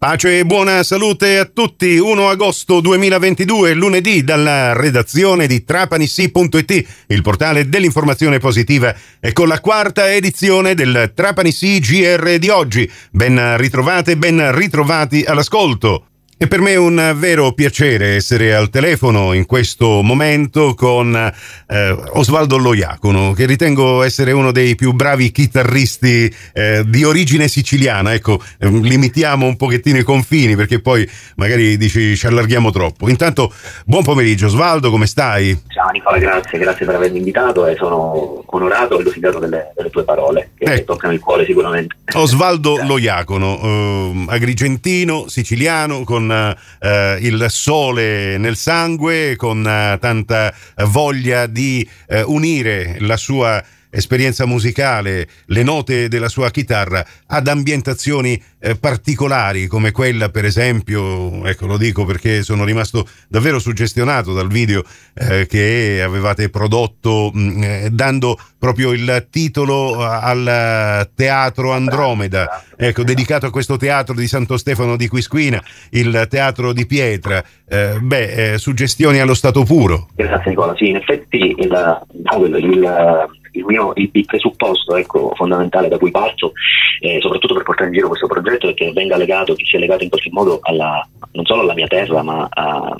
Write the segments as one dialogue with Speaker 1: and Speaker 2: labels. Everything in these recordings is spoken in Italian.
Speaker 1: Pace e buona salute a tutti. 1 agosto 2022, lunedì, dalla redazione di trapanissi.it, il portale dell'informazione positiva, e con la quarta edizione del Trapanissi GR di oggi. Ben ritrovate, ben ritrovati all'ascolto. E per me è un vero piacere essere al telefono in questo momento con eh, Osvaldo Loiacono, che ritengo essere uno dei più bravi chitarristi eh, di origine siciliana. Ecco, eh, limitiamo un pochettino i confini perché poi magari dici ci allarghiamo troppo. Intanto, buon pomeriggio Osvaldo, come stai?
Speaker 2: Ciao Nicola, grazie, grazie per avermi invitato e sono onorato e lusidato delle, delle tue parole che ecco. toccano il cuore sicuramente.
Speaker 1: Osvaldo Loiacono, eh, agrigentino, siciliano, con eh, il sole nel sangue, con eh, tanta voglia di eh, unire la sua esperienza musicale, le note della sua chitarra ad ambientazioni eh, particolari come quella per esempio, ecco lo dico perché sono rimasto davvero suggestionato dal video eh, che avevate prodotto mh, mm, eh, dando proprio il titolo al Teatro Andromeda, ecco dedicato a questo teatro di Santo Stefano di Quisquina, il Teatro di Pietra, eh, beh, eh, suggestioni allo stato puro.
Speaker 2: Grazie Nicola, sì in effetti il, il, il il, mio, il, il presupposto ecco, fondamentale da cui parto, eh, soprattutto per portare in giro questo progetto, è che venga legato, che sia legato in qualche modo alla, non solo alla mia terra, ma a,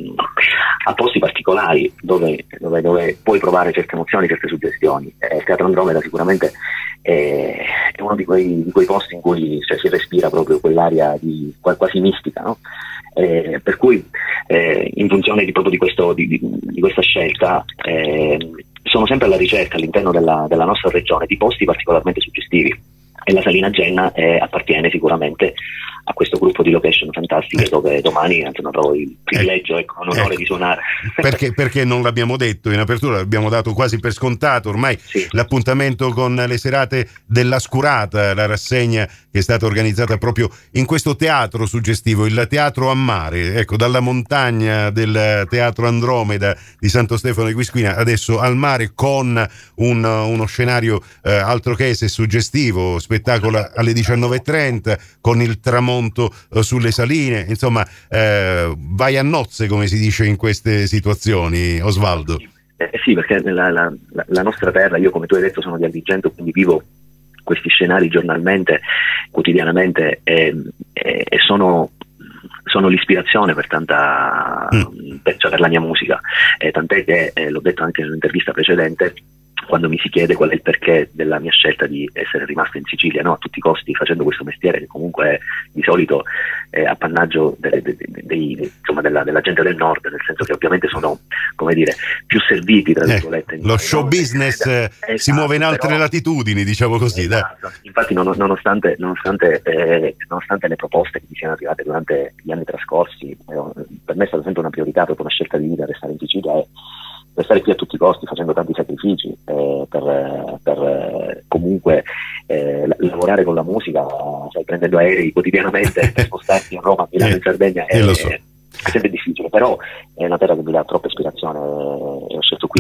Speaker 2: a posti particolari dove, dove, dove, puoi provare certe emozioni, certe suggestioni. Eh, il Teatro Andromeda sicuramente è, è uno di quei, di quei, posti in cui cioè, si respira proprio quell'aria di, quasi mistica. No? Eh, per cui eh, in funzione di, proprio di, questo, di, di questa scelta eh, sono sempre alla ricerca all'interno della, della nostra regione di posti particolarmente suggestivi e la Salina Genna eh, appartiene sicuramente a questo gruppo di location fantastiche eh. dove domani avrò il privilegio e ecco, l'onore ecco. di suonare.
Speaker 1: Perché, perché, non l'abbiamo detto in apertura, l'abbiamo dato quasi per scontato, ormai sì. l'appuntamento con le serate della Scurata, la rassegna che è stata organizzata proprio in questo teatro suggestivo, il teatro a mare, ecco dalla montagna del teatro Andromeda di Santo Stefano di Quisquina, adesso al mare con un, uno scenario eh, altro che se suggestivo, spettacolo alle 19.30 con il tramonto tramonto eh, sulle saline, insomma eh, vai a nozze come si dice in queste situazioni, Osvaldo.
Speaker 2: Eh, sì, perché la, la, la, nostra terra, io come tu hai detto sono di Agrigento, quindi vivo questi scenari giornalmente, quotidianamente e, e, e sono sono l'ispirazione per tanta mm. per, cioè per la mia musica eh, tant'è che eh, l'ho detto anche nell'intervista precedente quando mi si chiede qual è il perché della mia scelta di essere rimasto in Sicilia no? a tutti i costi facendo questo mestiere che comunque è di solito è appannaggio de, de, de, de insomma, della, della, gente del nord nel senso che ovviamente sono come dire più serviti tra
Speaker 1: eh, virgolette eh, lo show nord. business esatto, si muove in altre però, latitudini diciamo così esatto.
Speaker 2: infatti non, nonostante, nonostante, eh, nonostante, le proposte che mi siano arrivate durante gli anni trascorsi eh, per me è stata sempre una priorità proprio una scelta di vita restare in Sicilia e per stare qui a tutti i costi facendo tanti sacrifici eh, per, per comunque eh, lavorare con la musica, sai, prendendo aerei quotidianamente per spostarsi a Roma, a Milano, in eh, Sardegna.
Speaker 1: Eh, lo so
Speaker 2: è sempre difficile, però è una terra che mi dà troppa ispirazione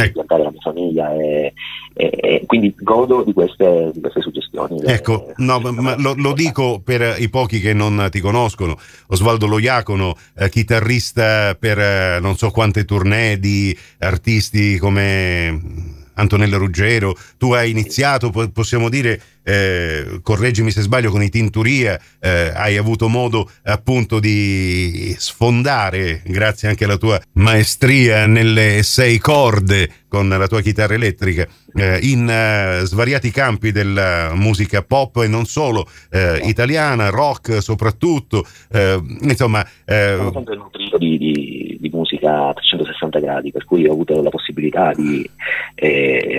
Speaker 2: ecco. di piantare la mia famiglia e, e, e quindi godo di queste, di queste suggestioni.
Speaker 1: Ecco, no, ma lo, lo, dico per i pochi che non ti conoscono, Osvaldo Loiacono, eh, chitarrista per eh, non so quante tournée di artisti come Antonella Ruggero, tu hai iniziato, possiamo dire, eh, correggimi se sbaglio, con i Tinturia, eh, hai avuto modo appunto di sfondare, grazie anche alla tua maestria nelle sei corde con la tua chitarra elettrica, eh, in uh, svariati campi della musica pop e non solo, eh, italiana, rock soprattutto, eh, insomma...
Speaker 2: Sono sempre nutrito di, di, di, musica a 360 gradi, per cui ho avuto la possibilità di,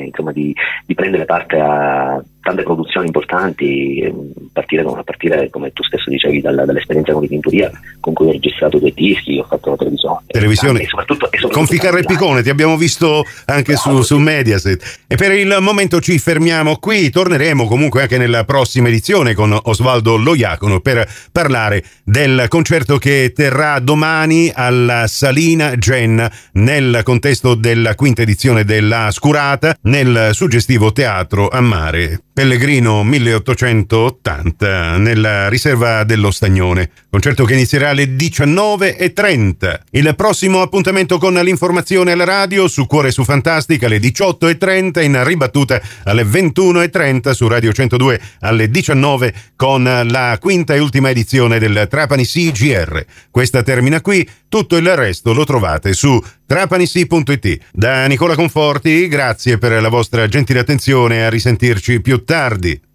Speaker 2: insomma, di, di prendere parte a tante produzioni importanti, partire, a partire come tu stesso dicevi dalla, dall'esperienza con i Tinturia con cui ho registrato due dischi, ho fatto la televisione.
Speaker 1: Televisione. E soprattutto, e soprattutto con Ficarra e Piccone, ti abbiamo visto anche su, su, Mediaset. E per il momento ci fermiamo qui, torneremo comunque anche nella prossima edizione con Osvaldo Loiacono per parlare del concerto che terrà domani alla Salina Genna nel contesto della quinta edizione della Scurata nel suggestivo Teatro a Mare Pellegrino 1880 nella riserva dello Stagnone. Concerto che inizierà alle 19.30. Il prossimo appuntamento con l'informazione alla radio su Cuore su Fantastica alle 18.30 in ribattuta alle 21.30 su Radio 102 alle 19 con la quinta e ultima edizione del Trapani CGR. Questa termina qui, tutto il resto lo trovate su trapanisi.it. Da Nicola Conforti, grazie per la vostra gentile attenzione a risentirci più tardi.